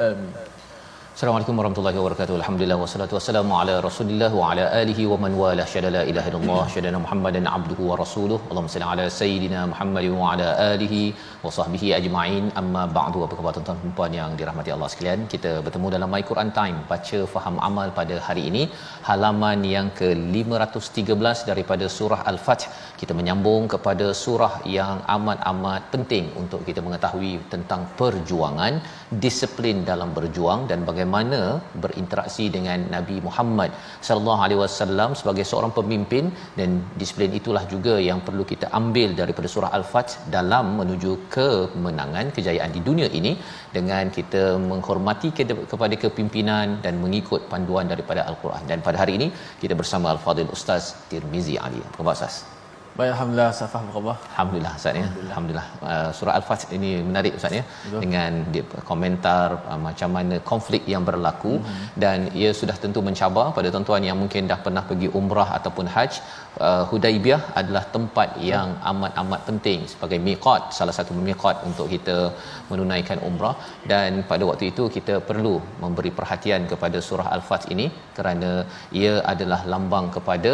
آمين Assalamualaikum warahmatullahi wabarakatuh. Alhamdulillah wassalatu wassalamu ala Rasulillah wa ala alihi wa man wala syada la ilaha illallah syada Muhammadan abduhu wa rasuluh. Allahumma salli ala sayidina Muhammad wa ala alihi wa sahbihi ajma'in. Amma ba'du. Apa khabar tuan-tuan dan puan yang dirahmati Allah sekalian? Kita bertemu dalam My Quran Time, baca faham amal pada hari ini, halaman yang ke-513 daripada surah Al-Fath. Kita menyambung kepada surah yang amat-amat penting untuk kita mengetahui tentang perjuangan, disiplin dalam berjuang dan bagaimana bagaimana berinteraksi dengan Nabi Muhammad sallallahu alaihi wasallam sebagai seorang pemimpin dan disiplin itulah juga yang perlu kita ambil daripada surah al-fath dalam menuju kemenangan kejayaan di dunia ini dengan kita menghormati kepada kepimpinan dan mengikut panduan daripada al-Quran. Dan pada hari ini kita bersama al-fadil ustaz Tirmizi Ali. Apa khabar ustaz Baik alhamdulillah Safah apa Alhamdulillah Ustaz ya. Alhamdulillah. Uh, surah Al-Fath ini menarik Ustaz ya. Dengan dia, komentar uh, macam mana konflik yang berlaku. Mm-hmm. dan ia sudah tentu mencabar pada tuan-tuan yang mungkin dah pernah pergi umrah ataupun haji uh, Hudaibiyah adalah tempat yang amat-amat penting sebagai miqat salah satu miqat untuk kita menunaikan umrah. Dan pada waktu itu kita perlu memberi perhatian kepada surah Al-Fath ini kerana ia adalah lambang kepada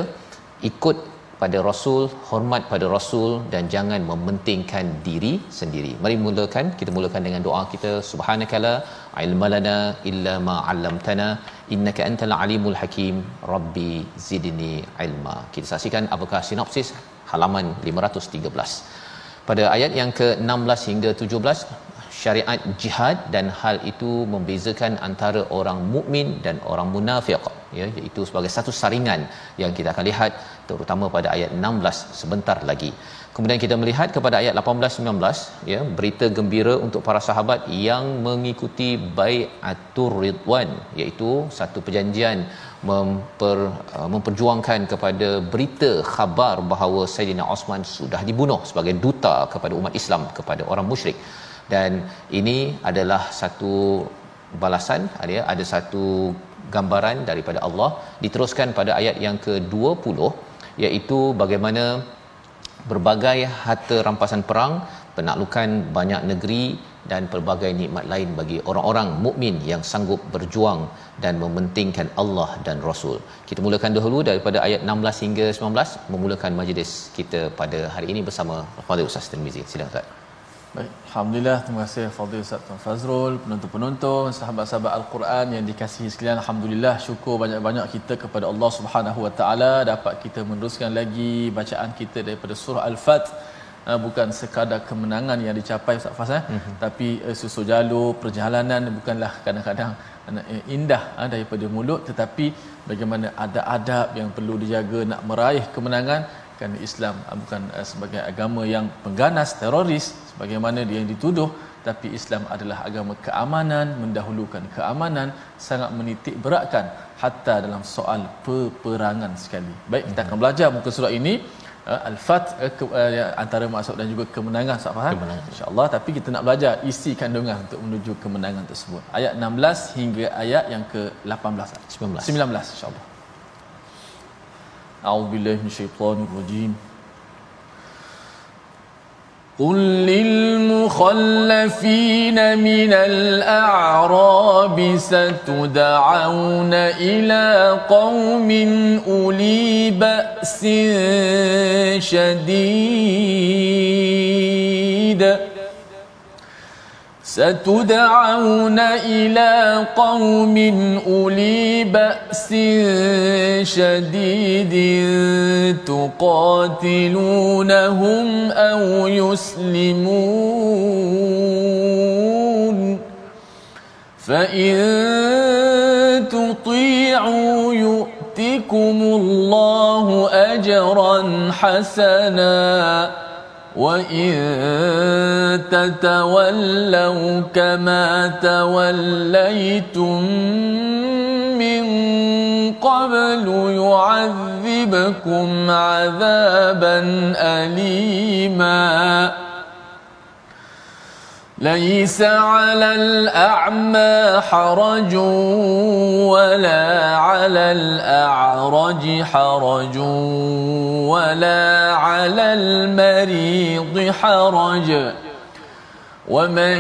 ikut pada rasul hormat pada rasul dan jangan mementingkan diri sendiri. Mari mulakan kita mulakan dengan doa kita. Subhanakala ilmalana illa ma 'allamtana innaka antal alimul hakim. Rabbi zidni ilma. Kita saksikan apakah sinopsis halaman 513 pada ayat yang ke-16 hingga 17 syariat jihad dan hal itu membezakan antara orang mukmin dan orang munafik ya iaitu sebagai satu saringan yang kita akan lihat terutama pada ayat 16 sebentar lagi. Kemudian kita melihat kepada ayat 18 19 ya berita gembira untuk para sahabat yang mengikuti bai'atur ridwan iaitu satu perjanjian memper, uh, memperjuangkan kepada berita khabar bahawa Saidina Osman sudah dibunuh sebagai duta kepada umat Islam kepada orang musyrik dan ini adalah satu balasan ada ada satu gambaran daripada Allah diteruskan pada ayat yang ke-20 iaitu bagaimana berbagai harta rampasan perang penaklukan banyak negeri dan pelbagai nikmat lain bagi orang-orang mukmin yang sanggup berjuang dan mementingkan Allah dan Rasul. Kita mulakan dahulu daripada ayat 16 hingga 19 memulakan majlis kita pada hari ini bersama Fadil Ustaz Tirmizi. Silakan Ustaz. Baik, Alhamdulillah, terima kasih Fadil Ustaz Tuan Fazrul, penonton-penonton, sahabat-sahabat Al-Quran yang dikasihi sekalian. Alhamdulillah, syukur banyak-banyak kita kepada Allah Subhanahu Wa Taala dapat kita meneruskan lagi bacaan kita daripada surah Al-Fat. Uh, bukan sekadar kemenangan yang dicapai Ustaz Faz eh? mm-hmm. tapi uh, susu jalur perjalanan bukanlah kadang-kadang uh, indah uh, daripada mulut tetapi bagaimana ada adab yang perlu dijaga nak meraih kemenangan kerana Islam bukan sebagai agama yang pengganas teroris sebagaimana dia yang dituduh tapi Islam adalah agama keamanan mendahulukan keamanan sangat menitik beratkan hatta dalam soal peperangan sekali. Baik kita akan belajar muka surat ini al-fat antara maksud dan juga kemenangan tak faham insyaallah tapi kita nak belajar isi kandungan untuk menuju kemenangan tersebut. Ayat 16 hingga ayat yang ke-18 19 19 insyaallah أعوذ بالله من الشيطان الرجيم. قل للمخلفين من الأعراب ستدعون إلى قوم أولي بأس شديد. ستدعون إلى قوم أولي بأس شديد تقاتلونهم أو يسلمون فإن تطيعوا يؤتكم الله أجرا حسناً وإن تتولوا كما توليتم من قبل يعذبكم عذابا أليماً ليس على الأعمى حرج ولا على الأعرج حرج ولا على المريض حرج. ومن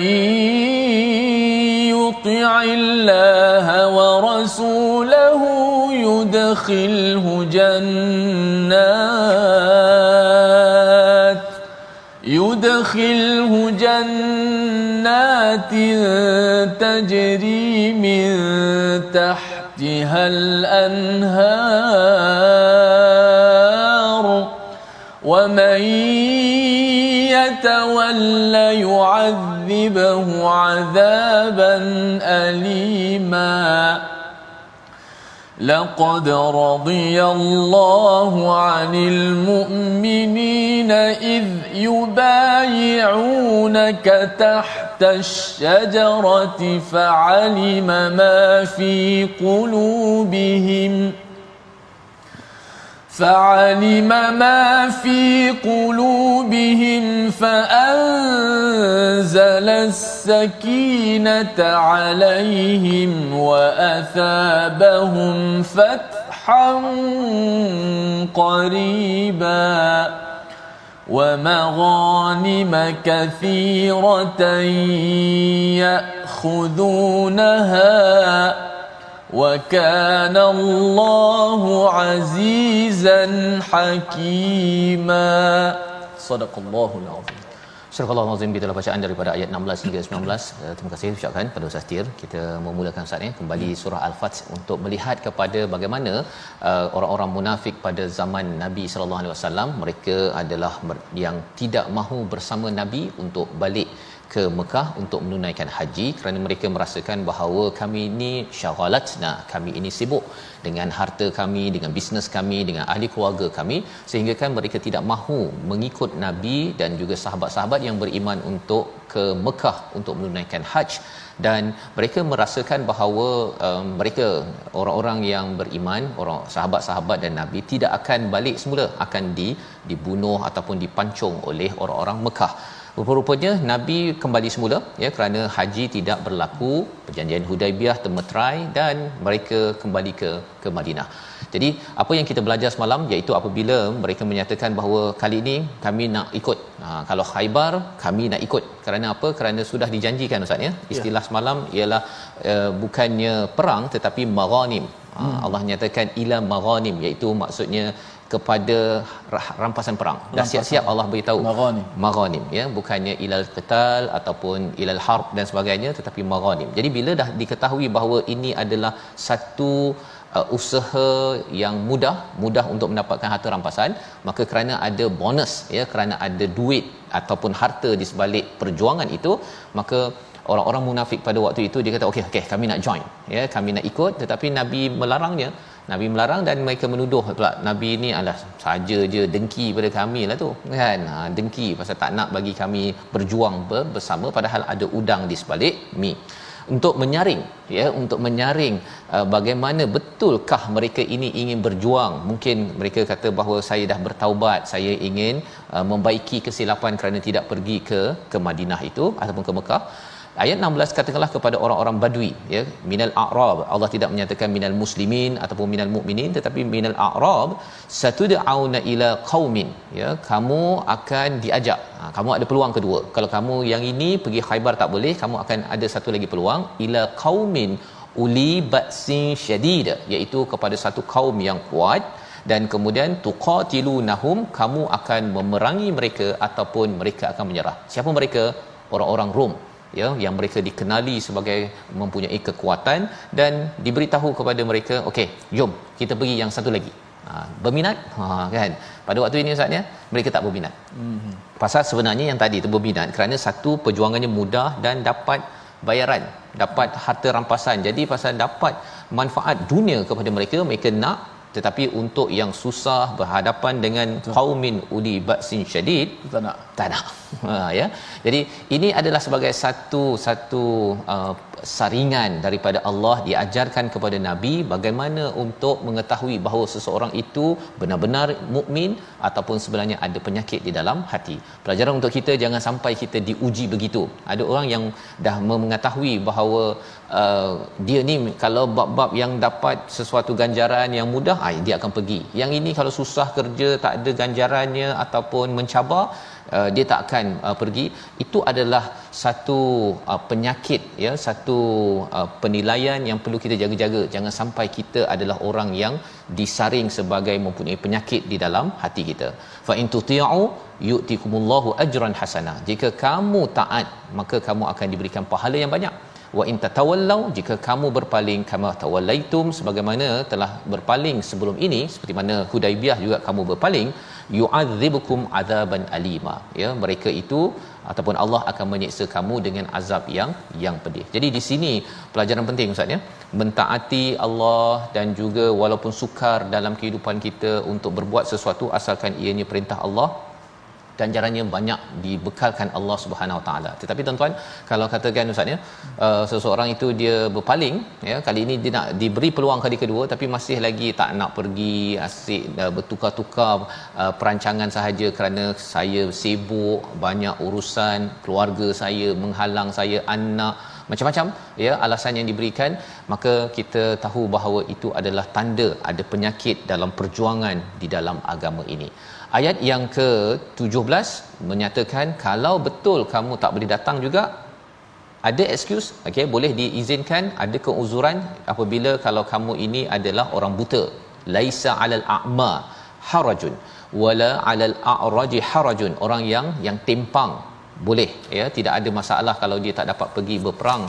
يطع الله ورسوله يدخله جنات. يدخله جنات تجري من تحتها الأنهار ومن يتول يعذبه عذابا أليماً لقد رضي الله عن المؤمنين إذ يبايعونك تحت الشجرة فعلم ما في قلوبهم ۖ فعلم ما في قلوبهم فأنزل السكينة عليهم وأثابهم فتحا قريبا ومغانم كثيرة يأخذونها وكان الله عزيزا حكيما صدق الله العظيم Surah Allah Nazim kita bacaan daripada ayat 16 hingga 19. Uh, terima kasih ucapkan pada Ustaz Tir. Kita memulakan saat ini kembali surah Al-Fath untuk melihat kepada bagaimana uh, orang-orang munafik pada zaman Nabi sallallahu alaihi wasallam mereka adalah yang tidak mahu bersama Nabi untuk balik ke Mekah untuk menunaikan haji kerana mereka merasakan bahawa kami ini syaghalatna kami ini sibuk dengan harta kami dengan bisnes kami dengan ahli keluarga kami sehingga kan mereka tidak mahu mengikut nabi dan juga sahabat-sahabat yang beriman untuk ke Mekah untuk menunaikan haji dan mereka merasakan bahawa um, mereka orang-orang yang beriman orang sahabat-sahabat dan nabi tidak akan balik semula akan di dibunuh ataupun dipancung oleh orang-orang Mekah Rupa-rupanya Nabi kembali semula ya kerana haji tidak berlaku, perjanjian Hudaibiyah termeterai dan mereka kembali ke ke Madinah. Jadi apa yang kita belajar semalam iaitu apabila mereka menyatakan bahawa kali ini kami nak ikut. Ha, kalau Khaybar kami nak ikut. Kerana apa? Kerana sudah dijanjikan ustaz ya. Istilah ya. semalam ialah uh, bukannya perang tetapi maghanim. Ha, hmm. Allah nyatakan ila maghanim iaitu maksudnya kepada rampasan perang. Dah siap-siap Allah beritahu maghanim. Maghanim ya, bukannya ilal qital ataupun ilal harb dan sebagainya tetapi maghanim. Jadi bila dah diketahui bahawa ini adalah satu uh, usaha yang mudah, mudah untuk mendapatkan harta rampasan, maka kerana ada bonus ya, kerana ada duit ataupun harta di sebalik perjuangan itu, maka orang-orang munafik pada waktu itu dia kata okey okey kami nak join ya kami nak ikut tetapi nabi melarangnya Nabi melarang dan mereka menuduh pula Nabi ni adalah saja je dengki pada kami lah tu kan? Ha, dengki pasal tak nak bagi kami berjuang bersama padahal ada udang di sebalik mi. Untuk menyaring ya untuk menyaring uh, bagaimana betulkah mereka ini ingin berjuang? Mungkin mereka kata bahawa saya dah bertaubat saya ingin uh, membaiki kesilapan kerana tidak pergi ke ke Madinah itu ataupun ke Mekah ayat 16 katakanlah kepada orang-orang badui ya. Minal a'rab. Allah tidak menyatakan minal muslimin ataupun minal mukminin tetapi minal a'rab satud'auna ila qaumin. Ya kamu akan diajak. Ha, kamu ada peluang kedua. Kalau kamu yang ini pergi Khaibar tak boleh kamu akan ada satu lagi peluang. Ila qaumin uli ba'sin syadid iaitu kepada satu kaum yang kuat. Dan kemudian tuqatilunahum kamu akan memerangi mereka ataupun mereka akan menyerah. Siapa mereka? Orang-orang Rom ya yang mereka dikenali sebagai mempunyai kekuatan dan diberitahu kepada mereka okey jom kita pergi yang satu lagi. Ha, berminat? Ha, kan? Pada waktu ini ustaz ya mereka tak berminat. Mm-hmm. pasal sebenarnya yang tadi itu berminat kerana satu perjuangannya mudah dan dapat bayaran dapat harta rampasan. Jadi pasal dapat manfaat dunia kepada mereka mereka nak tetapi untuk yang susah berhadapan dengan qaumin uli ba'sin syadid tak nak. tak nak. Ha ya. Jadi ini adalah sebagai satu satu uh, saringan daripada Allah diajarkan kepada nabi bagaimana untuk mengetahui bahawa seseorang itu benar-benar mukmin ataupun sebenarnya ada penyakit di dalam hati. Pelajaran untuk kita jangan sampai kita diuji begitu. Ada orang yang dah mengetahui bahawa uh, dia ni kalau bab-bab yang dapat sesuatu ganjaran yang mudah ai dia akan pergi. Yang ini kalau susah kerja tak ada ganjarannya ataupun mencabar uh, dia tak akan uh, pergi itu adalah satu uh, penyakit ya satu uh, penilaian yang perlu kita jaga-jaga. Jangan sampai kita adalah orang yang disaring sebagai mempunyai penyakit di dalam hati kita. Fa in tuti'u yu'tikumullahu ajran hasana. Jika kamu taat maka kamu akan diberikan pahala yang banyak wa in tatawallau jika kamu berpaling kama tawallaitum sebagaimana telah berpaling sebelum ini seperti mana Hudaibiyah juga kamu berpaling yu'adzibukum adzaban alima ya mereka itu ataupun Allah akan menyiksa kamu dengan azab yang yang pedih. Jadi di sini pelajaran penting ustaz ya, mentaati Allah dan juga walaupun sukar dalam kehidupan kita untuk berbuat sesuatu asalkan ianya perintah Allah ganjarannya banyak dibekalkan Allah Subhanahu Wa Taala. Tetapi tuan-tuan, kalau katakan ustaz ya, uh, seseorang itu dia berpaling ya, kali ini dia nak diberi peluang kali kedua tapi masih lagi tak nak pergi asyik uh, bertukar-tukar uh, perancangan sahaja kerana saya sibuk, banyak urusan, keluarga saya menghalang saya, anak macam-macam ya alasan yang diberikan maka kita tahu bahawa itu adalah tanda ada penyakit dalam perjuangan di dalam agama ini ayat yang ke-17 menyatakan kalau betul kamu tak boleh datang juga ada excuse okey boleh diizinkan ada keuzuran apabila kalau kamu ini adalah orang buta. Laisa alal a'ma harajun wala alal a'raji harajun. Orang yang yang timpang boleh ya tidak ada masalah kalau dia tak dapat pergi berperang.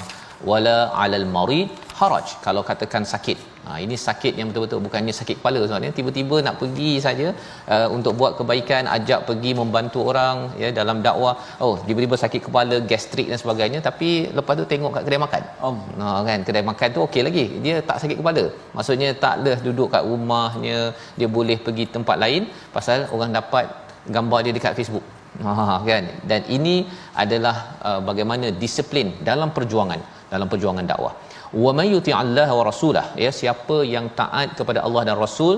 Wala alal marid haraj kalau katakan sakit. Ha ini sakit yang betul-betul bukannya sakit kepala sebenarnya. Tiba-tiba nak pergi saja uh, untuk buat kebaikan ajak pergi membantu orang ya dalam dakwah. Oh tiba-tiba sakit kepala gastrik dan sebagainya. Tapi lepas tu tengok kat kedai makan. Oh ha kan? Kedai makan tu okey lagi. Dia tak sakit kepala. Maksudnya tak leh duduk kat rumahnya. Dia boleh pergi tempat lain pasal orang dapat gambar dia dekat Facebook. Ha kan? Dan ini adalah uh, bagaimana disiplin dalam perjuangan dalam perjuangan dakwah. Wa may yuti'allaha wa rasulah ya siapa yang taat kepada Allah dan Rasul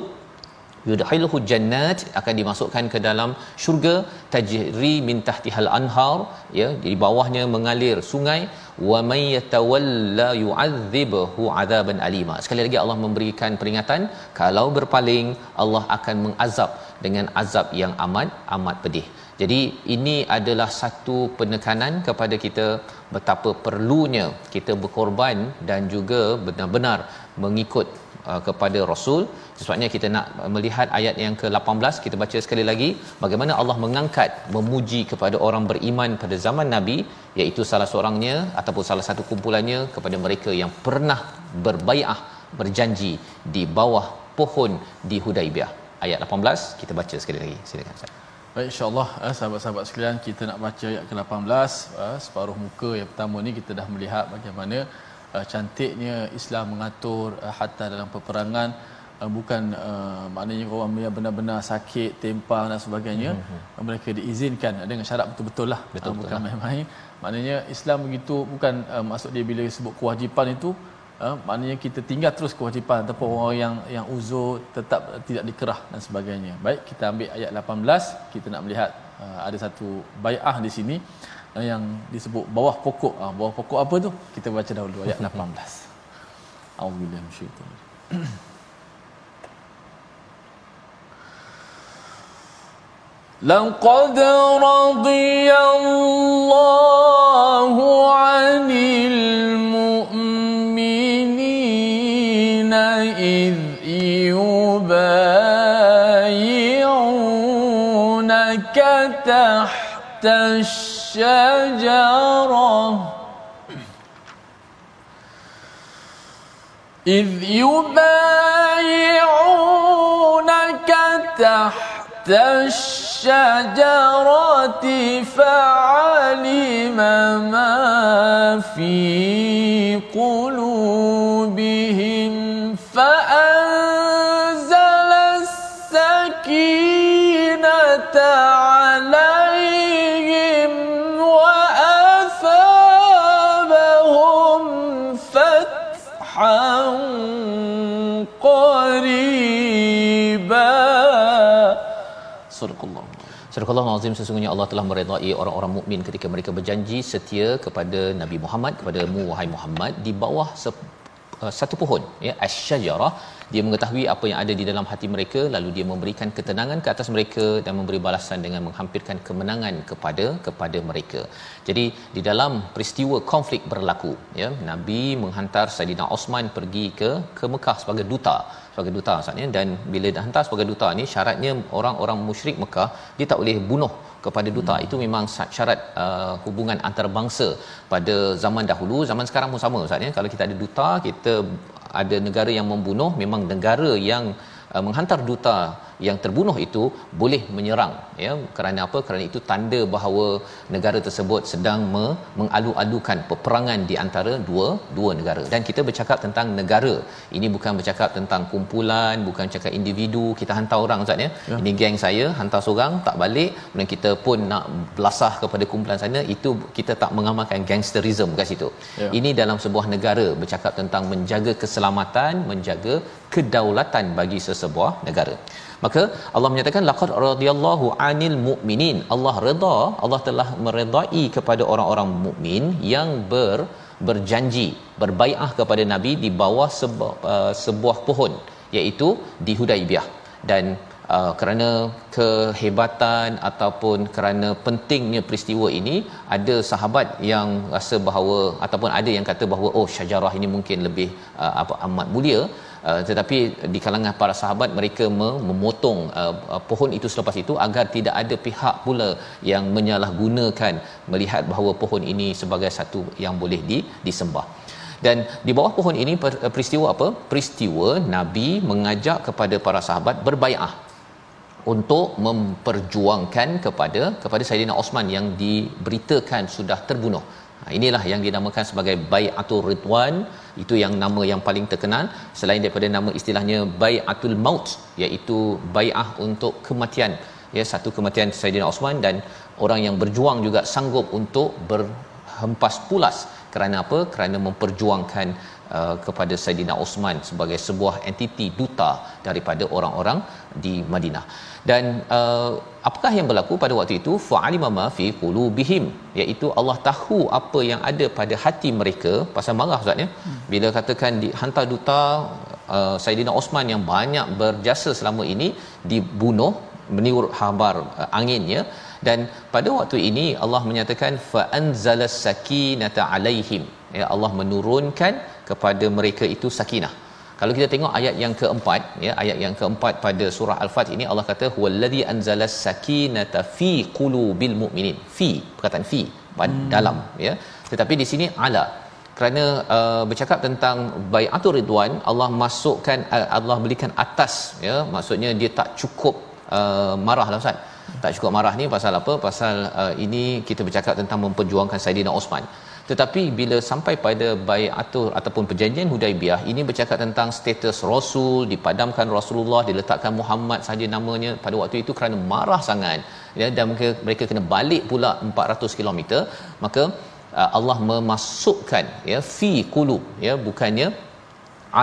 yudkhiluhu jannat akan dimasukkan ke dalam syurga. Tajri min tahtihal anhar ya di bawahnya mengalir sungai. wa may yatawalla yu'adzibuhu adzaban alima sekali lagi Allah memberikan peringatan kalau berpaling Allah akan mengazab dengan azab yang amat amat pedih. Jadi ini adalah satu penekanan kepada kita betapa perlunya kita berkorban dan juga benar-benar mengikut uh, kepada Rasul. Sebabnya kita nak melihat ayat yang ke-18 kita baca sekali lagi bagaimana Allah mengangkat memuji kepada orang beriman pada zaman Nabi iaitu salah seorangnya ataupun salah satu kumpulannya kepada mereka yang pernah berbaiah berjanji di bawah pohon di Hudaibiyah. Ayat 18 kita baca sekali lagi. Silakan Ustaz. Baik insya-Allah eh, sahabat-sahabat sekalian kita nak baca ayat ke-18 eh, separuh muka yang pertama ni kita dah melihat bagaimana eh, cantiknya Islam mengatur eh, hatta dalam peperangan eh, bukan eh, maknanya orang yang benar-benar sakit, tempang dan sebagainya mm-hmm. mereka diizinkan eh, dengan syarat betul-betul lah betul, bukan lah. main-main. Maknanya Islam begitu bukan eh, maksud dia bila sebut kewajipan itu uh, maknanya kita tinggal terus kewajipan ataupun orang yang yang uzur tetap tidak dikerah dan sebagainya. Baik, kita ambil ayat 18, kita nak melihat uh, ada satu bai'ah di sini. uh, yang disebut bawah pokok uh, bawah pokok apa tu kita baca dahulu ayat 18 auzubillahi minasyaitanir لقد رضي الله عن المؤمنين تحت الشجرة. إذ يبايعونك تحت الشجرة فعلم ما في Surah Al-Azim sesungguhnya Allah telah meredai orang-orang mukmin ketika mereka berjanji setia kepada Nabi Muhammad kepadamu wahai Muhammad di bawah se- uh, satu pohon ya asy-syajarah dia mengetahui apa yang ada di dalam hati mereka lalu dia memberikan ketenangan ke atas mereka dan memberi balasan dengan menghampirkan kemenangan kepada kepada mereka. Jadi di dalam peristiwa konflik berlaku ya Nabi menghantar Saidina Osman pergi ke ke Mekah sebagai duta sebagai duta maksudnya dan bila dah hantar sebagai duta ni syaratnya orang-orang musyrik Mekah dia tak boleh bunuh kepada duta. Hmm. itu memang syarat uh, hubungan antarabangsa pada zaman dahulu. Zaman sekarang pun sama ustaz ya. Kalau kita ada duta kita ada negara yang membunuh memang negara yang uh, menghantar duta yang terbunuh itu boleh menyerang ya. Kerana apa? Kerana itu tanda bahawa negara tersebut sedang me, mengalu-alukan peperangan di antara dua dua negara. Dan kita bercakap tentang negara. Ini bukan bercakap tentang kumpulan bukan cakap individu. Kita hantar orang ustaz ya, ya. ini geng saya hantar seorang tak balik. Kemudian kita pun nak belasah kepada kumpulan sana. Itu kita tak mengamalkan gangsterism kat situ. Ya. ini dalam sebuah negara bercakap tentang menjaga keselamatan menjaga kedaulatan bagi sesebuah negara. Maka Allah menyatakan laqad radhiyallahu anil mu'minin. Allah redha Allah telah meredai kepada orang-orang mukmin yang ber berjanji berbaiah kepada nabi di bawah sebuah, uh, sebuah pohon iaitu di Hudaibiyah dan uh, kerana kehebatan ataupun kerana pentingnya peristiwa ini ada sahabat yang rasa bahawa ataupun ada yang kata bahawa oh syajarah ini mungkin lebih uh, apa amat mulia Uh, tetapi di kalangan para sahabat mereka memotong uh, uh, pohon itu selepas itu agar tidak ada pihak pula yang menyalahgunakan melihat bahawa pohon ini sebagai satu yang boleh di, disembah. Dan di bawah pohon ini peristiwa apa? Peristiwa nabi mengajak kepada para sahabat berbaiat untuk memperjuangkan kepada kepada Saidina Osman yang diberitakan sudah terbunuh inilah yang dinamakan sebagai Bai'atul Ridwan. Itu yang nama yang paling terkenal. Selain daripada nama istilahnya Bai'atul Maut iaitu bai'ah untuk kematian. Ya satu kematian Saidina Osman dan orang yang berjuang juga sanggup untuk berhempas pulas. Kerana apa? Kerana memperjuangkan uh, kepada Saidina Osman sebagai sebuah entiti duta daripada orang-orang di Madinah dan uh, apakah yang berlaku pada waktu itu? Fa'alima ma fi qulubihim. Iaitu Allah tahu apa yang ada pada hati mereka. Pasal marah ustaz ya. Bila katakan dihantar duta uh, Saidina Osman yang banyak berjasa selama ini dibunuh menurut khabar uh, anginnya dan pada waktu ini Allah menyatakan fa anzalas sakinata alaihim. Ya Allah menurunkan kepada mereka itu sakinah kalau kita tengok ayat yang keempat ya ayat yang keempat pada surah al-fat ini Allah kata huwallazi anzalas sakinata fi qulubil mu'minin. Fi perkataan fi hmm. dalam ya. Tetapi di sini ala. Kerana uh, bercakap tentang bai'atul ridwan Allah masukkan uh, Allah berikan atas ya. Maksudnya dia tak cukup uh, marah lah ustaz. Tak cukup marah ni pasal apa? Pasal uh, ini kita bercakap tentang memperjuangkan Saidina Osman tetapi bila sampai pada bai'atul ataupun perjanjian Hudaibiyah ini bercakap tentang status rasul dipadamkan Rasulullah diletakkan Muhammad saja namanya pada waktu itu kerana marah sangat. Ya dan mereka, mereka kena balik pula 400 km maka uh, Allah memasukkan ya fi qulub ya bukannya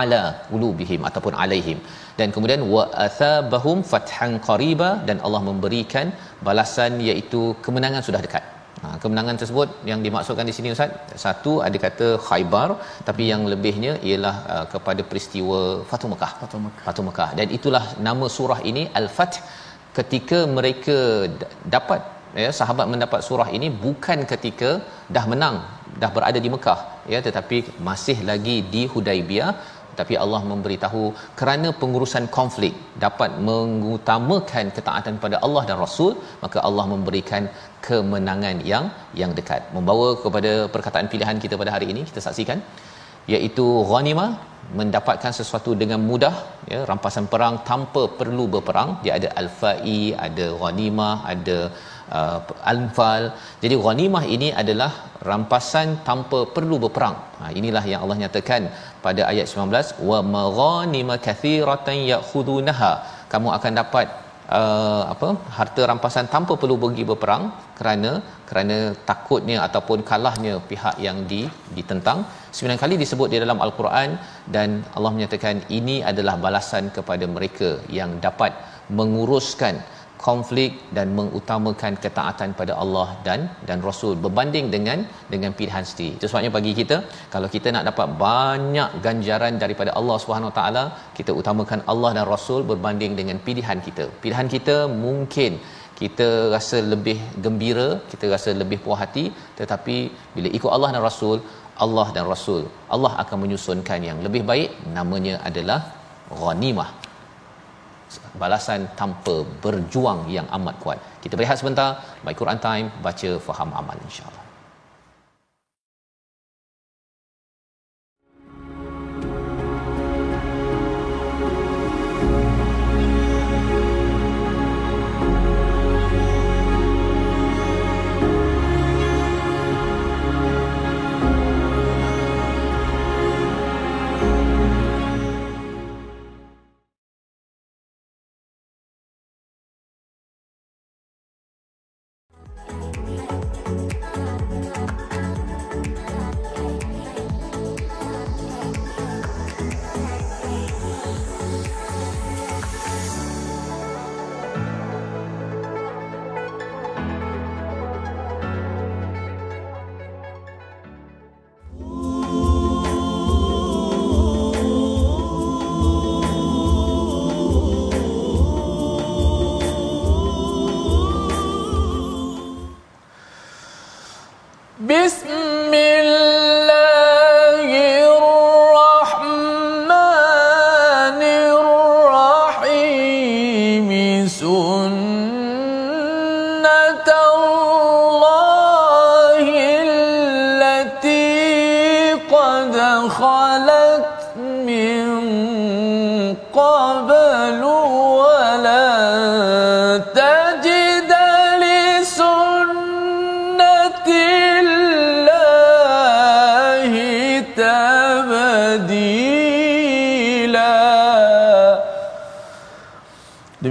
ala qulubihim ataupun alaihim. Dan kemudian wa athabahum fathan qariba dan Allah memberikan balasan iaitu kemenangan sudah dekat Ha, kemenangan tersebut yang dimaksudkan di sini Ustaz, satu ada kata Khaybar, tapi yang lebihnya ialah uh, kepada peristiwa Fatu Mekah. Fatu Mekah. Fatu Mekah. Dan itulah nama surah ini Al-Fath ketika mereka dapat ya sahabat mendapat surah ini bukan ketika dah menang, dah berada di Mekah ya tetapi masih lagi di Hudaibiyah tapi Allah memberitahu kerana pengurusan konflik dapat mengutamakan ketaatan pada Allah dan Rasul maka Allah memberikan kemenangan yang yang dekat. Membawa kepada perkataan pilihan kita pada hari ini kita saksikan iaitu ghanimah mendapatkan sesuatu dengan mudah ya rampasan perang tanpa perlu berperang. Dia ada al-fa'i ada ghanimah ada uh, anfal jadi ghanimah ini adalah rampasan tanpa perlu berperang. Ha, inilah yang Allah nyatakan pada ayat 19 wa maghanima kathiratan ya'khudunaha. Kamu akan dapat uh, apa harta rampasan tanpa perlu pergi berperang kerana kerana takutnya ataupun kalahnya pihak yang di ditentang. Sembilan kali disebut di dalam al-Quran dan Allah menyatakan ini adalah balasan kepada mereka yang dapat menguruskan konflik dan mengutamakan ketaatan pada Allah dan dan Rasul berbanding dengan dengan pilihan sendiri. Itu sebabnya bagi kita kalau kita nak dapat banyak ganjaran daripada Allah Subhanahu taala, kita utamakan Allah dan Rasul berbanding dengan pilihan kita. Pilihan kita mungkin kita rasa lebih gembira, kita rasa lebih puas hati, tetapi bila ikut Allah dan Rasul, Allah dan Rasul, Allah akan menyusunkan yang lebih baik namanya adalah ghanimah balasan tanpa berjuang yang amat kuat. Kita berehat sebentar. My Quran Time, baca, faham, amal insya-Allah.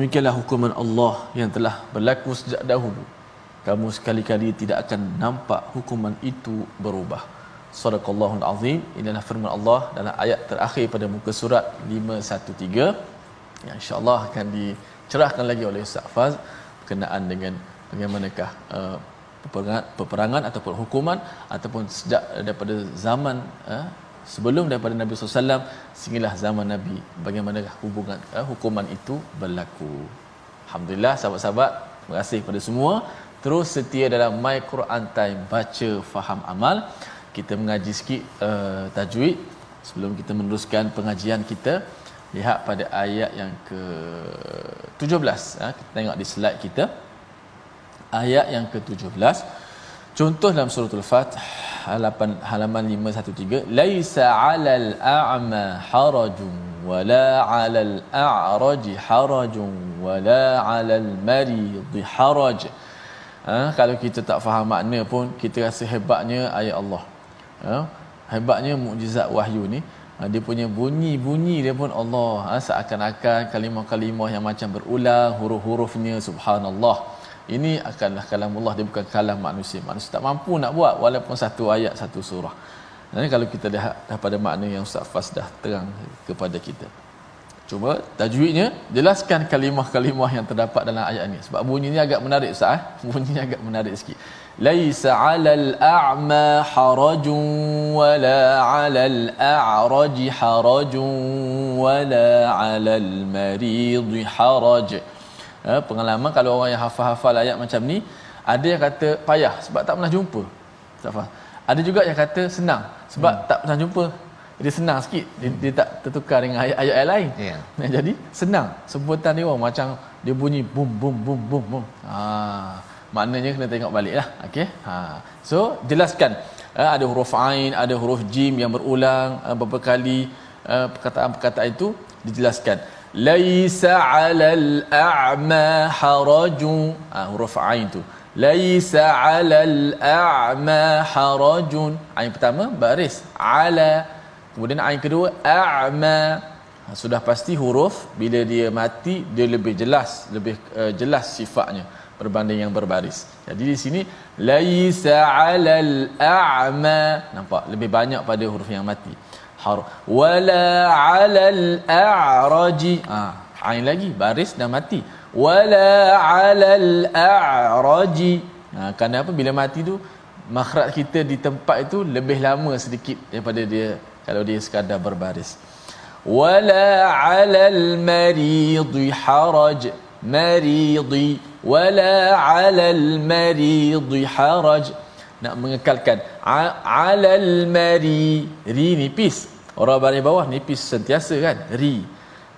Demikianlah hukuman Allah yang telah berlaku sejak dahulu. Kamu sekali-kali tidak akan nampak hukuman itu berubah. Sadaqallahul azim. Inilah firman Allah dalam ayat terakhir pada muka surat 513 yang insya-Allah akan dicerahkan lagi oleh Ustaz Faz berkenaan dengan bagaimanakah uh, peperangan, peperangan ataupun hukuman ataupun sejak daripada zaman uh, sebelum daripada Nabi SAW sehinggalah zaman Nabi. Bagaimana hubungan uh, hukuman itu berlaku? Alhamdulillah sahabat-sahabat terima kasih kepada semua. Terus setia dalam My Quran Time baca faham amal. Kita mengaji sikit uh, tajwid sebelum kita meneruskan pengajian kita. Lihat pada ayat yang ke 17 ha, kita tengok di slide kita. Ayat yang ke-17 contoh dalam fatih halaman halaman 513 laisa 'alal a'ma harajun wala 'alal a'raj harajun wala 'alal marid haraj. Ha, kalau kita tak faham makna pun kita rasa hebatnya ayat Allah. Ha, hebatnya mukjizat wahyu ni ha, dia punya bunyi-bunyi dia pun Allah ha, seakan-akan kalimah-kalimah yang macam berulang huruf-hurufnya subhanallah ini akanlah kalam Allah dia bukan kalam manusia. Manusia tak mampu nak buat walaupun satu ayat satu surah. Dan kalau kita lihat daripada makna yang Ustaz Fas dah terang kepada kita. Cuba tajwidnya jelaskan kalimah-kalimah yang terdapat dalam ayat ini. Sebab bunyinya agak menarik Ustaz eh? bunyinya agak menarik sikit. Laisa 'alal a'ma harajun wala 'alal a'raj harajun wala 'alal marid haraj ha, pengalaman kalau orang yang hafal-hafal ayat macam ni ada yang kata payah sebab tak pernah jumpa tak faham ada juga yang kata senang sebab hmm. tak pernah jumpa. Dia senang sikit dia, dia tak tertukar dengan ayat-ayat lain. Yeah. jadi senang. Sebutan dia orang macam dia bunyi bum bum bum bum bum. Ha maknanya kena tengok baliklah. Okey? Ha. So jelaskan. Uh, ada huruf ain ada huruf jim yang berulang uh, beberapa kali perkataan-perkataan itu dijelaskan laisa 'alal a'ma haraju. Ha, huruf ain tu. Laisa 'alal a'ma harajun. Ain pertama baris. 'ala. Kemudian ain kedua a'ma. Ha, sudah pasti huruf bila dia mati dia lebih jelas lebih uh, jelas sifatnya berbanding yang berbaris. Jadi di sini laisa 'alal a'ma. Nampak? Lebih banyak pada huruf yang mati. Har wala 'alal a'raji. Ah, ha, ain lagi baris dan mati. Wala 'alal a'raji. Ha, kerana apa bila mati tu makhraj kita di tempat itu lebih lama sedikit daripada dia kalau dia sekadar berbaris. Wala 'alal maridi haraj. Maridi wala 'alal maridi haraj nak mengekalkan 'alal mari ri nipis orang baris bawah nipis sentiasa kan? Ri.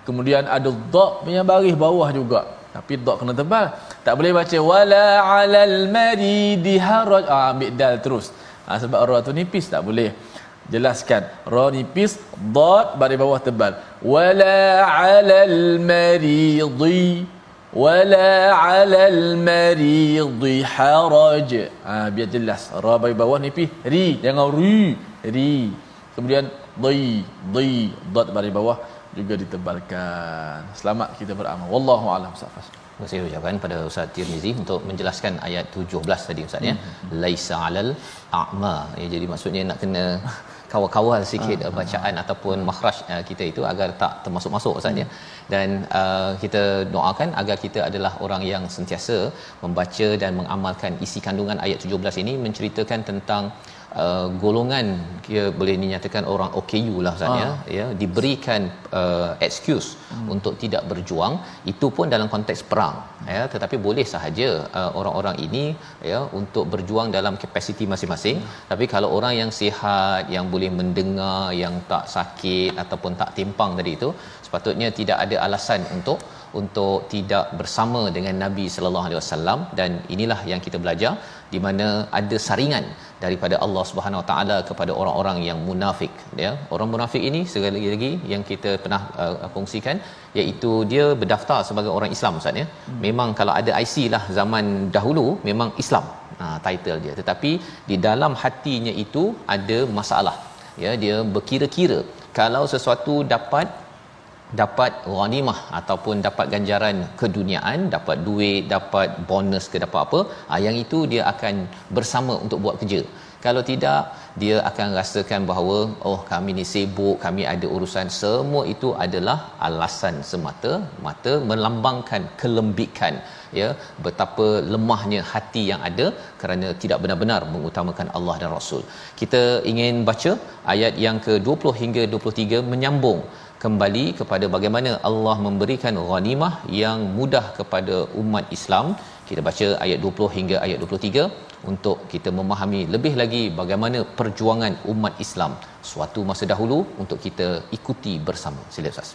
Kemudian ada dha yang baris bawah juga. Tapi dha kena tebal. Tak boleh baca wala 'alal maridi haraj. Ah ambil dal terus. Ha, sebab ra tu nipis tak boleh jelaskan. Ra nipis dha baris bawah tebal. Wala 'alal maridi. Wala 'alal maridi haraj. Ha, biar jelas. Ra bagi bawah ni pi ri. Jangan ri ri. Kemudian dhi dhi dot bagi bawah juga ditebalkan selamat kita beramal wallahu alam safas saya ucapkan pada Ustaz Tirmizi untuk menjelaskan ayat 17 tadi Ustaz ya. Hmm. Laisa alal a'ma. Ya, jadi maksudnya nak kena kawal-kawal sikit uh, bacaan uh, ataupun makhraj uh, kita itu agar tak termasuk-masuk Ustaz ya. Hmm. Dan uh, kita doakan agar kita adalah orang yang sentiasa membaca dan mengamalkan isi kandungan ayat 17 ini menceritakan tentang uh, golongan dia boleh dinyatakan orang OKU lah Ustaz ya. ah. ya diberikan uh, excuse hmm. untuk tidak berjuang itu pun dalam konteks perang ya tetapi boleh sahaja uh, orang-orang ini ya untuk berjuang dalam kapasiti masing-masing hmm. tapi kalau orang yang sihat yang boleh mendengar yang tak sakit ataupun tak timpang tadi itu sepatutnya tidak ada alasan untuk untuk tidak bersama dengan Nabi sallallahu alaihi wasallam. Dan inilah yang kita belajar di mana ada saringan daripada Allah Subhanahu Wa Taala kepada orang-orang yang munafik ya. Orang munafik ini sekali lagi yang kita pernah uh, kongsikan iaitu dia berdaftar sebagai orang Islam Ustaz ya. Hmm. memang kalau ada IC lah zaman dahulu memang Islam ha, title dia. Tetapi di dalam hatinya itu ada masalah ya. Dia berkira-kira kalau sesuatu dapat dapat ghanimah ataupun dapat ganjaran keduniaan dapat duit dapat bonus ke dapat apa ha, yang itu dia akan bersama untuk buat kerja. Kalau tidak dia akan rasakan bahawa oh kami ni sibuk kami ada urusan semua itu adalah alasan semata mata melambangkan kelembikan ya. Betapa lemahnya hati yang ada kerana tidak benar-benar mengutamakan Allah dan Rasul. Kita ingin baca ayat yang ke-20 hingga 23 menyambung kembali kepada bagaimana Allah memberikan ghanimah yang mudah kepada umat Islam. Kita baca ayat 20 hingga ayat 23 untuk kita memahami lebih lagi bagaimana perjuangan umat Islam suatu masa dahulu untuk kita ikuti bersama. Sila Ustaz.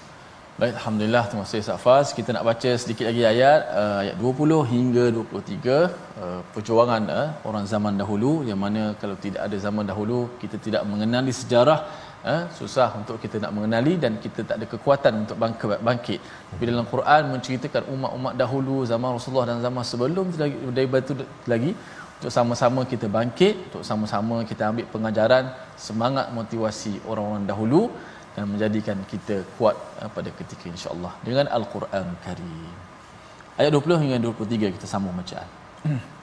Baik, alhamdulillah terima kasih Safas. Kita nak baca sedikit lagi ayat uh, ayat 20 hingga 23 uh, perjuangan uh, orang zaman dahulu yang mana kalau tidak ada zaman dahulu kita tidak mengenali sejarah eh, susah untuk kita nak mengenali dan kita tak ada kekuatan untuk bangkit, bangkit. Tapi dalam Quran menceritakan umat-umat dahulu zaman Rasulullah dan zaman sebelum lagi dari itu lagi untuk sama-sama kita bangkit, untuk sama-sama kita ambil pengajaran, semangat motivasi orang-orang dahulu dan menjadikan kita kuat eh, pada ketika insya-Allah dengan Al-Quran Karim. Ayat 20 hingga 23 kita sambung bacaan.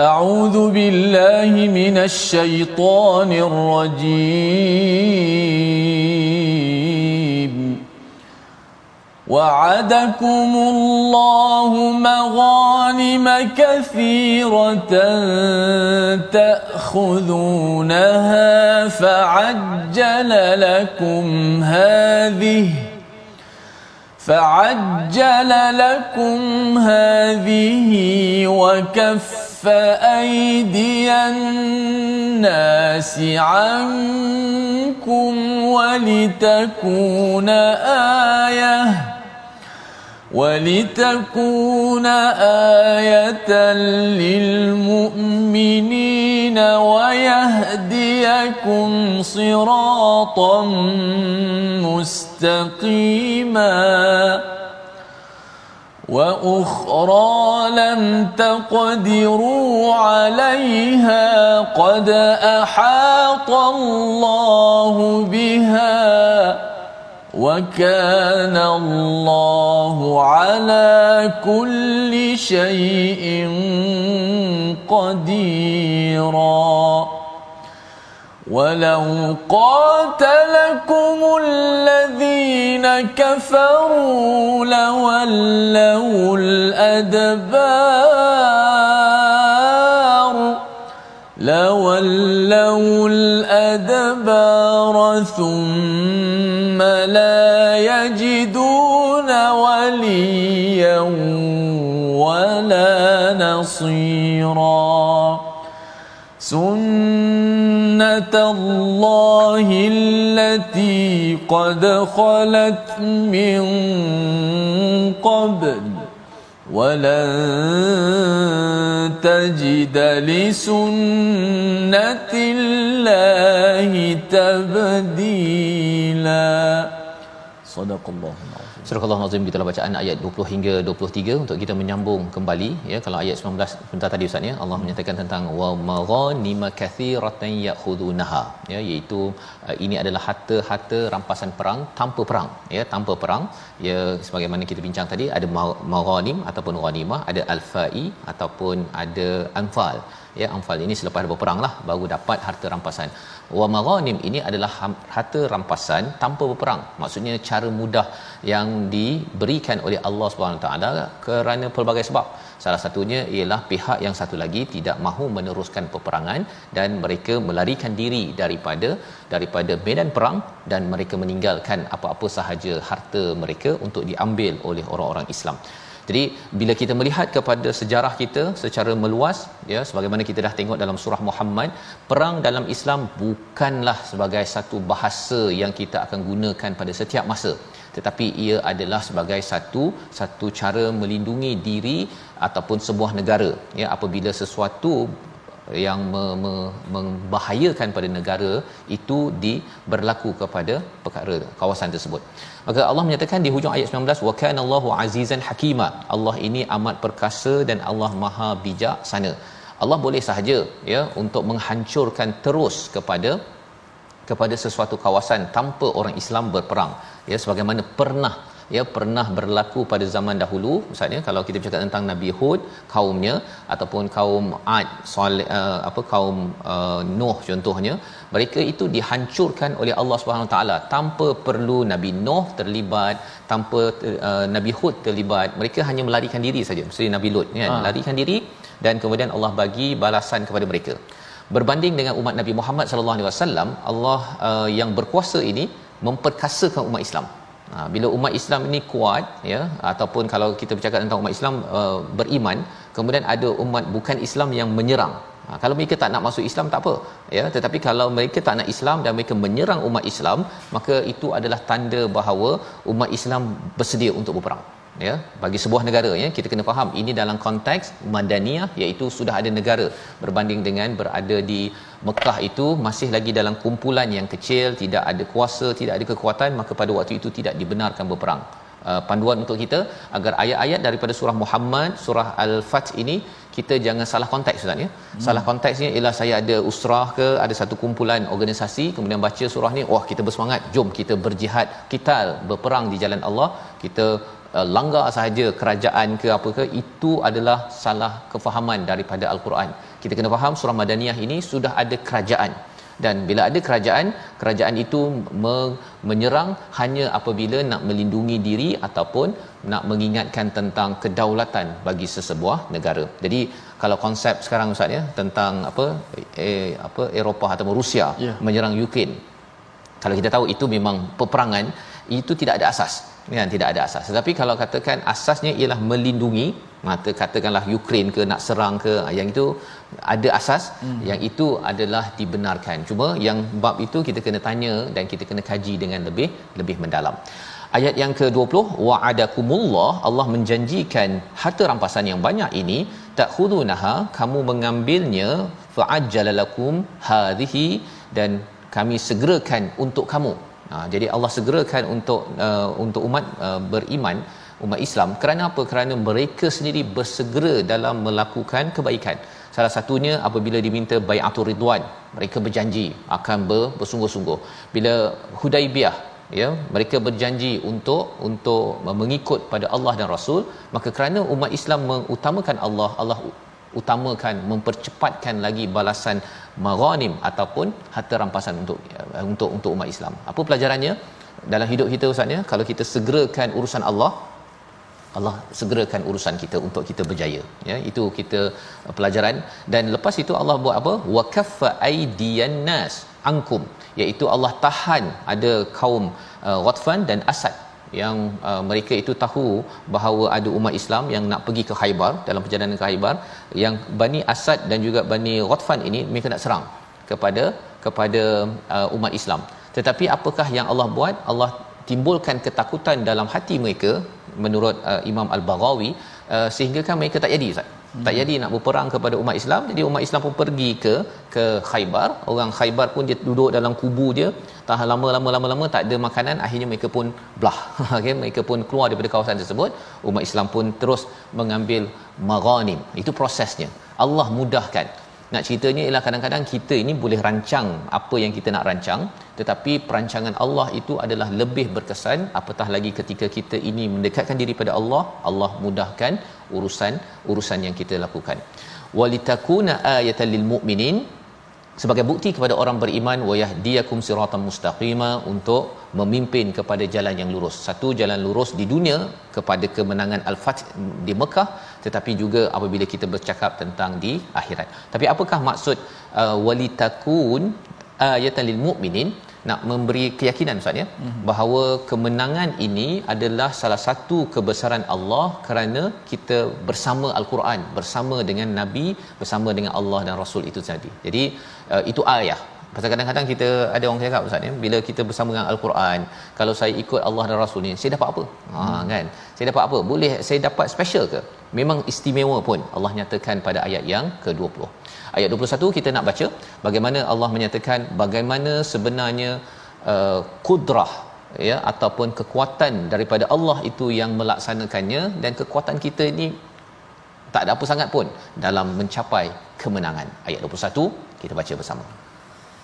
أعوذ بالله من الشيطان الرجيم. وعدكم الله مغانم كثيرة تأخذونها فعجل لكم هذه فعجل لكم هذه وكف أيدي الناس عنكم ولتكون آيةً ولتكون آية للمؤمنين ويهديكم صراطا مستقيما وأخرى لم تقدروا عليها قد أحاط الله بها وكان الله على كل شيء قديرا. ولو قاتلكم الذين كفروا لولوا الأدبار لولوا الأدبار ثم لا يجدون وليا ولا نصيرا. سنة الله التي قد خلت من قبل ولن تجد لسنة الله تبديلا. Sadaqallah. Surah Al-Azim kita bacaan ayat 20 hingga 23 untuk kita menyambung kembali ya. Kalau ayat 19 sebentar tadi Ustaz ya. Allah menyatakan tentang wa maghanima kathiratan ya'khudunaha ya. Iaitu uh, ini adalah harta-harta rampasan perang tanpa perang ya. Tanpa perang ya sebagaimana kita bincang tadi ada maghanim ataupun ghanimah ada alfa'i ataupun ada anfal ya anfal ini selepas berperang lah baru dapat harta rampasan. Wa maghanim ini adalah harta rampasan tanpa berperang. Maksudnya cara mudah yang diberikan oleh Allah Subhanahu taala kerana pelbagai sebab. Salah satunya ialah pihak yang satu lagi tidak mahu meneruskan peperangan dan mereka melarikan diri daripada daripada medan perang dan mereka meninggalkan apa-apa sahaja harta mereka untuk diambil oleh orang-orang Islam jadi bila kita melihat kepada sejarah kita secara meluas ya sebagaimana kita dah tengok dalam surah Muhammad perang dalam Islam bukanlah sebagai satu bahasa yang kita akan gunakan pada setiap masa. Tetapi ia adalah sebagai satu satu cara melindungi diri ataupun sebuah negara ya apabila sesuatu yang me, me, membahayakan pada negara itu di berlaku kepada perkara kawasan tersebut. Maka Allah menyatakan di hujung ayat 19 wa kana Allahu azizan hakima. Allah ini amat perkasa dan Allah maha bijak sana. Allah boleh sahaja ya untuk menghancurkan terus kepada kepada sesuatu kawasan tanpa orang Islam berperang ya sebagaimana pernah ya pernah berlaku pada zaman dahulu. Misalnya kalau kita bercakap tentang Nabi Hud kaumnya ataupun kaum Ad Saleh uh, apa kaum uh, Nuh contohnya mereka itu dihancurkan oleh Allah Subhanahu taala. Tanpa perlu Nabi Nuh terlibat tanpa uh, Nabi Hud terlibat mereka hanya melarikan diri saja. Seperti Nabi Lut kan? Ha. larikan diri dan kemudian Allah bagi balasan kepada mereka. Berbanding dengan umat Nabi Muhammad sallallahu alaihi wasallam Allah uh, yang berkuasa ini memperkasakan umat Islam Ha, bila umat Islam ini kuat ya ataupun kalau kita bercakap tentang umat Islam uh, beriman kemudian ada umat bukan Islam yang menyerang. Ha, kalau mereka tak nak masuk Islam tak apa ya. Tetapi kalau mereka tak nak Islam dan mereka menyerang umat Islam maka itu adalah tanda bahawa umat Islam bersedia untuk berperang ya bagi sebuah negara ya kita kena faham ini dalam konteks madaniyah iaitu sudah ada negara berbanding dengan berada di Mekah itu masih lagi dalam kumpulan yang kecil tidak ada kuasa tidak ada kekuatan maka pada waktu itu tidak dibenarkan berperang uh, panduan untuk kita agar ayat-ayat daripada surah Muhammad surah Al-Fath ini kita jangan salah konteks ustaz ya. Hmm. Salah konteksnya ialah saya ada usrah ke ada satu kumpulan organisasi kemudian baca surah ni wah kita bersemangat jom kita berjihad kita berperang di jalan Allah kita uh, langgar sahaja kerajaan ke apa ke itu adalah salah kefahaman daripada al-Quran. Kita kena faham surah Madaniyah ini sudah ada kerajaan. dan bila ada kerajaan kerajaan itu me- menyerang hanya apabila nak melindungi diri ataupun nak mengingatkan tentang kedaulatan bagi sesebuah negara jadi kalau konsep sekarang ustaz ya tentang apa eh, apa Eropah atau Rusia yeah. menyerang Ukraine kalau kita tahu itu memang peperangan itu tidak ada asas. Kan tidak ada asas. Tetapi kalau katakan asasnya ialah melindungi maka katakanlah Ukraine ke nak serang ke yang itu ada asas. Hmm. yang itu adalah dibenarkan. Cuma yang bab itu kita kena tanya dan kita kena kaji dengan lebih lebih mendalam. Ayat yang ke-20 wa'adakumullah Allah menjanjikan harta rampasan yang banyak ini takhudunaha kamu mengambilnya fa'ajjalalakum hadhihi dan kami segerakan untuk kamu Ha, jadi Allah segerakan untuk uh, untuk umat uh, beriman umat Islam. Kerana apa? Kerana mereka sendiri bersegera dalam melakukan kebaikan. Salah satunya apabila diminta bai'atul ridwan. Mereka berjanji akan ber, bersungguh-sungguh. Bila Hudaibiyah ya mereka berjanji untuk untuk mengikut pada Allah dan Rasul maka kerana umat Islam mengutamakan Allah Allah utamakan mempercepatkan lagi balasan maghanim ataupun harta rampasan untuk untuk untuk umat Islam. Apa pelajarannya? Dalam hidup kita ustaz ya? Kalau kita segerakan urusan Allah, Allah segerakan urusan kita untuk kita berjaya. Ya itu kita pelajaran. Dan lepas itu Allah buat apa? Wa kaffa aidiyan nas ankum. Iaitu Allah tahan ada kaum uh, Ghatfan dan Asad yang uh, mereka itu tahu bahawa ada umat Islam yang nak pergi ke Khaybar dalam perjalanan ke Khaybar yang Bani Asad dan juga Bani Ghatfan ini mereka nak serang kepada kepada uh, umat Islam. Tetapi apakah yang Allah buat? Allah timbulkan ketakutan dalam hati mereka menurut uh, Imam Al-Baghawi uh, sehingga kan mereka tak jadi Ustaz hmm. tak jadi nak berperang kepada umat Islam jadi umat Islam pun pergi ke ke Khaybar. Orang Khaybar pun dia duduk dalam kubu dia tahan lama-lama lama-lama tak ada makanan akhirnya mereka pun belah. Okey mereka pun keluar daripada kawasan tersebut. Umat Islam pun terus mengambil maghanim itu prosesnya. Allah mudahkan nak ceritanya ialah kadang-kadang kita ini boleh rancang apa yang kita nak rancang tetapi perancangan Allah itu adalah lebih berkesan. Apatah lagi ketika kita ini mendekatkan diri pada Allah Allah mudahkan urusan urusan yang kita lakukan. Walitakuna ayatan lil mu'minin sebagai bukti kepada orang beriman wayahdiyakum siratan mustaqima untuk memimpin kepada jalan yang lurus. Satu jalan lurus di dunia kepada kemenangan al-fath di Mekah tetapi juga apabila kita bercakap tentang di akhirat. Tapi apakah maksud uh, walitakun ayatan lil mu'minin nak memberi keyakinan ustaz ya? Mm-hmm. bahawa kemenangan ini adalah salah satu kebesaran Allah kerana kita bersama al-Quran bersama dengan nabi bersama dengan Allah dan rasul itu tadi. Jadi uh, itu ayah Pasal kadang-kadang kita ada orang cakap ustaz ya bila kita bersama dengan al-Quran kalau saya ikut Allah dan Rasul ni saya dapat apa? Ha hmm. kan. Saya dapat apa? Boleh saya dapat special ke? Memang istimewa pun Allah nyatakan pada ayat yang ke-20. Ayat 21 kita nak baca bagaimana Allah menyatakan bagaimana sebenarnya uh, kudrah ya ataupun kekuatan daripada Allah itu yang melaksanakannya dan kekuatan kita ini tak ada apa sangat pun dalam mencapai kemenangan. Ayat 21 kita baca bersama.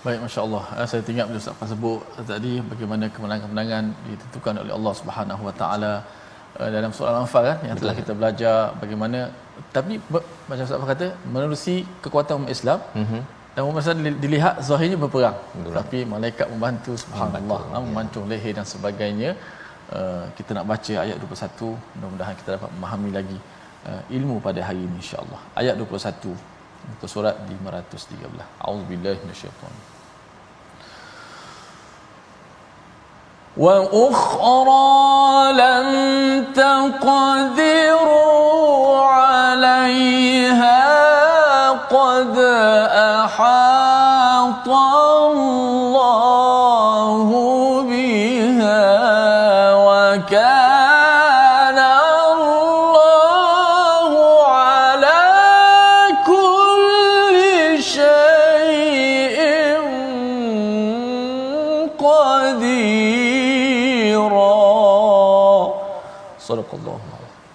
Baik, Masya Allah. Eh, saya tinggal bila Ustaz sebut tadi bagaimana kemenangan-kemenangan ditentukan oleh Allah Subhanahu Wa Taala eh, dalam surah Al-Anfal kan yang telah kita belajar bagaimana tapi macam Ustaz kata menerusi kekuatan umat Islam mm-hmm. dan umat Islam dilihat zahirnya berperang Betul. tapi malaikat membantu subhanallah membantu, ya. memancung leher dan sebagainya uh, kita nak baca ayat 21 mudah-mudahan kita dapat memahami lagi uh, ilmu pada hari ini insya-Allah ayat 21 muka surat 513 auzubillahi minasyaitanir وأخرى لم تقدروا عليها قد أحاط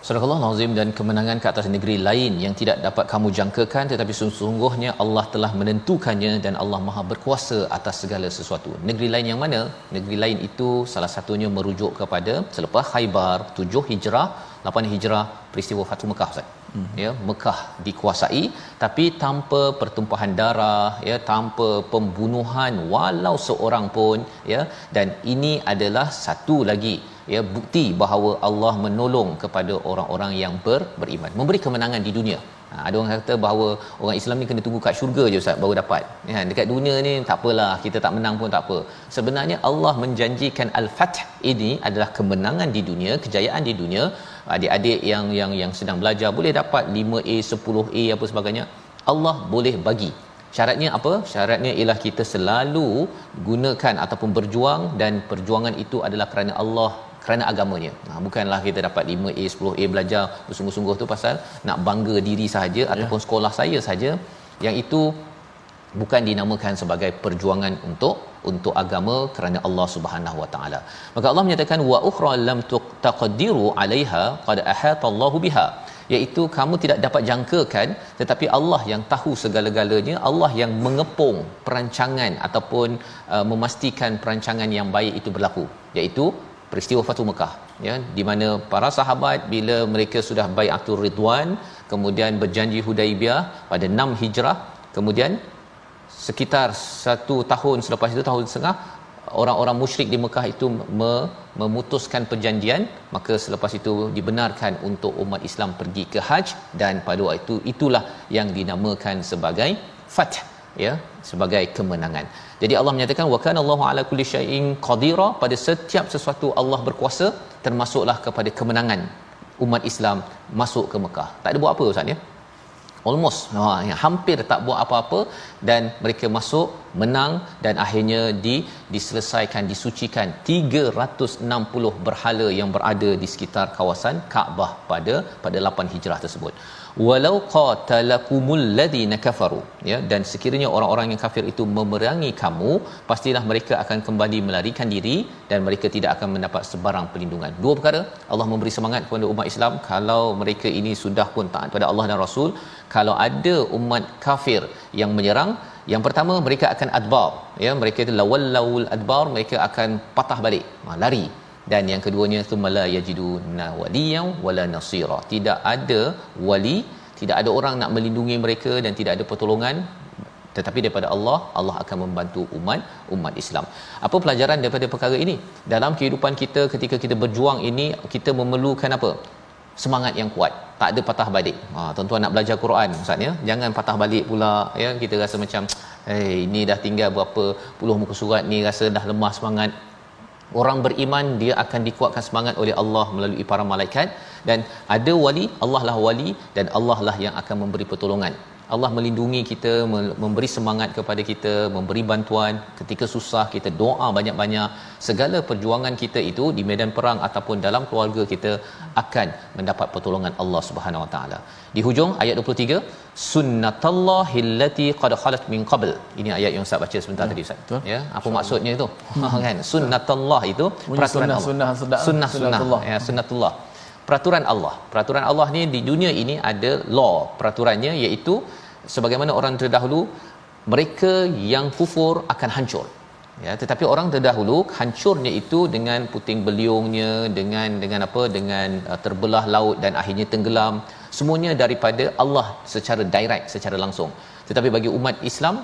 Surah Al-Azim dan kemenangan ke atas negeri lain yang tidak dapat kamu jangkakan tetapi sesungguhnya Allah telah menentukannya dan Allah Maha berkuasa atas segala sesuatu. Negeri lain yang mana? Negeri lain itu salah satunya merujuk kepada selepas Khaybar 7 Hijrah 8 Hijrah peristiwa Fathu Mekah Ustaz hmm. ya Mekah dikuasai tapi tanpa pertumpahan darah ya tanpa pembunuhan walau seorang pun ya dan ini adalah satu lagi ya bukti bahawa Allah menolong kepada orang-orang yang ber, beriman memberi kemenangan di dunia Ha, ada orang kata bahawa orang Islam ni kena tunggu kat syurga je Ustaz baru dapat. Ya, dekat dunia ni tak apalah, kita tak menang pun tak apa. Sebenarnya Allah menjanjikan al-fath ini adalah kemenangan di dunia, kejayaan di dunia. Adik-adik yang yang yang sedang belajar boleh dapat 5A, 10A apa sebagainya. Allah boleh bagi. Syaratnya apa? Syaratnya ialah kita selalu gunakan ataupun berjuang dan perjuangan itu adalah kerana Allah kerana agamanya. Ha, bukanlah kita dapat 5A, 10A belajar bersungguh-sungguh tu pasal nak bangga diri sahaja ya. ataupun sekolah saya saja yang itu bukan dinamakan sebagai perjuangan untuk untuk agama kerana Allah Subhanahu Wa Taala. Maka Allah menyatakan wa ukhra lam taqdiru 'alaiha qad ahata Allah biha iaitu kamu tidak dapat jangkakan tetapi Allah yang tahu segala-galanya Allah yang mengepung perancangan ataupun uh, memastikan perancangan yang baik itu berlaku iaitu peristiwa Fatu Mekah ya di mana para sahabat bila mereka sudah baiatul ridwan kemudian berjanji Hudaibiyah pada 6 Hijrah kemudian sekitar satu tahun selepas itu tahun setengah orang-orang musyrik di Mekah itu me- memutuskan perjanjian maka selepas itu dibenarkan untuk umat Islam pergi ke haji dan pada waktu itu itulah yang dinamakan sebagai fath ya sebagai kemenangan. Jadi Allah menyatakan wa kana Allahu ala kulli syai'in qadira pada setiap sesuatu Allah berkuasa termasuklah kepada kemenangan umat Islam masuk ke Mekah. Tak ada buat apa ustaz ya? Almost ha, ya, hampir tak buat apa-apa dan mereka masuk menang dan akhirnya di diselesaikan disucikan 360 berhala yang berada di sekitar kawasan Kaabah pada pada 8 Hijrah tersebut walau qatalakumul ladina kafaru. Ya dan sekiranya orang-orang yang kafir itu memerangi kamu pastilah mereka akan kembali melarikan diri dan mereka tidak akan mendapat sebarang perlindungan. Dua perkara Allah memberi semangat kepada umat Islam kalau mereka ini sudah pun taat pada Allah dan Rasul. Kalau ada umat kafir yang menyerang yang pertama mereka akan adbar. Ya mereka itu lawal adbar mereka akan patah balik. Ha, lari dan yang keduanya sumala yajidu nawaliyan wala nasira tidak ada wali tidak ada orang nak melindungi mereka dan tidak ada pertolongan tetapi daripada Allah Allah akan membantu umat umat Islam. Apa pelajaran daripada perkara ini? Dalam kehidupan kita ketika kita berjuang ini kita memerlukan apa? Semangat yang kuat. Tak ada patah balik. Ha tuan-tuan nak belajar Quran ustaz ya. Jangan patah balik pula ya kita rasa macam eh hey, ini dah tinggal berapa puluh muka surat ni rasa dah lemah semangat orang beriman dia akan dikuatkan semangat oleh Allah melalui para malaikat. Dan ada wali Allah lah wali dan Allah lah yang akan memberi pertolongan Allah melindungi kita memberi semangat kepada kita memberi bantuan. Ketika susah kita doa banyak-banyak. Segala perjuangan kita itu di medan perang ataupun dalam keluarga kita akan mendapat pertolongan Allah Subhanahu Wa Taala. Di hujung ayat 23 sunnatallahi allati qad khalat min qabl. Ini ayat yang Ustaz baca sebentar ya, tadi Ustaz. betul. ya apa maksudnya itu? Hmm. kan? Sunnatullah itu peraturan sunnah, Allah. sunnah sunnah sunnah sunnah. ya sunnatullah peraturan Allah. Peraturan Allah ni di dunia ini ada law. Peraturannya iaitu sebagaimana orang terdahulu mereka yang kufur akan hancur. Ya tetapi orang terdahulu hancurnya itu dengan puting beliungnya dengan dengan apa dengan uh, terbelah laut dan akhirnya tenggelam. Semuanya daripada Allah secara direct secara langsung. Tetapi bagi umat Islam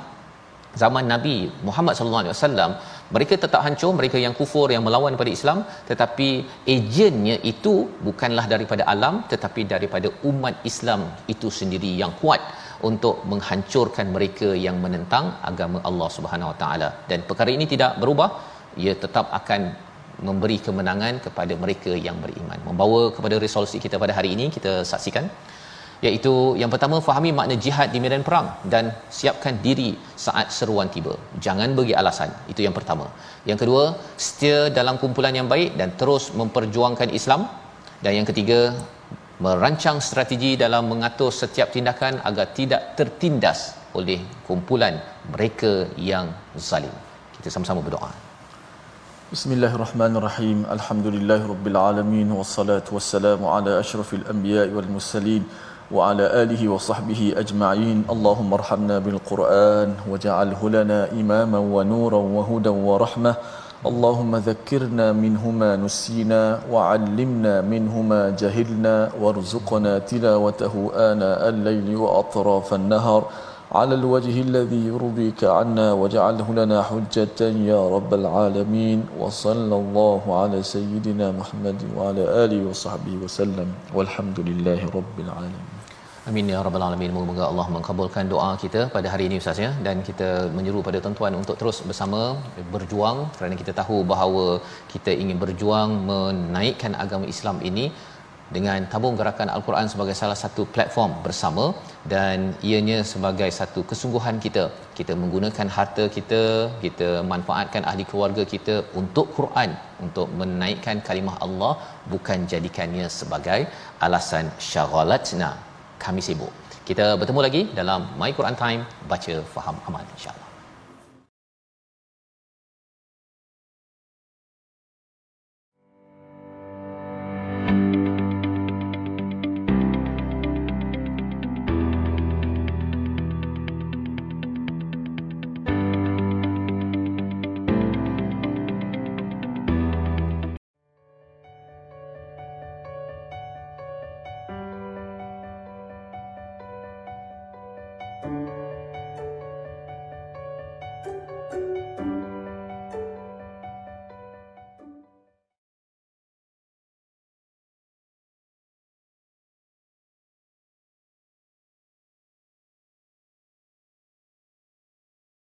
zaman Nabi Muhammad sallallahu alaihi wasallam mereka tetap hancur mereka yang kufur yang melawan pada Islam tetapi ejennya itu bukanlah daripada alam tetapi daripada umat Islam itu sendiri yang kuat untuk menghancurkan mereka yang menentang agama Allah Subhanahu Wa Taala. Dan perkara ini tidak berubah ia tetap akan memberi kemenangan kepada mereka yang beriman. Membawa kepada resolusi kita pada hari ini kita saksikan iaitu yang pertama fahami makna jihad di medan perang dan siapkan diri saat seruan tiba. Jangan bagi alasan. Itu yang pertama. Yang kedua setia dalam kumpulan yang baik dan terus memperjuangkan Islam. Dan yang ketiga merancang strategi dalam mengatur setiap tindakan agar tidak tertindas oleh kumpulan mereka yang zalim. Kita sama-sama berdoa. Bismillahirrahmanirrahim. Alhamdulillahirabbil wassalatu wassalamu ala asyrafil anbiya'i wal mursalin Allahumma arhamna bil Qur'an waj'alhu lana imaman wa nuran wa hudan wa rahmah اللهم ذكرنا منه ما نسينا وعلمنا منه ما جهلنا وارزقنا تلاوته آناء الليل وأطراف النهر على الوجه الذي يرضيك عنا واجعله لنا حجة يا رب العالمين. وصلى الله على سيدنا محمد وعلى آله وصحبه وسلم. والحمد لله رب العالمين. Amin ya rabbal alamin. Moga-moga Allah mengabulkan doa kita pada hari ini Ustaz ya. Dan kita menyeru pada tuan-tuan untuk terus bersama berjuang. Kerana kita tahu bahawa kita ingin berjuang menaikkan agama Islam ini dengan tabung gerakan Al-Quran sebagai salah satu platform bersama. Dan ianya sebagai satu kesungguhan kita. Kita menggunakan harta kita kita manfaatkan ahli keluarga kita untuk Quran untuk menaikkan kalimah Allah bukan jadikannya sebagai alasan syaghalatna kami sibuk. Kita bertemu lagi dalam My Quran Time. Baca faham amal insyaallah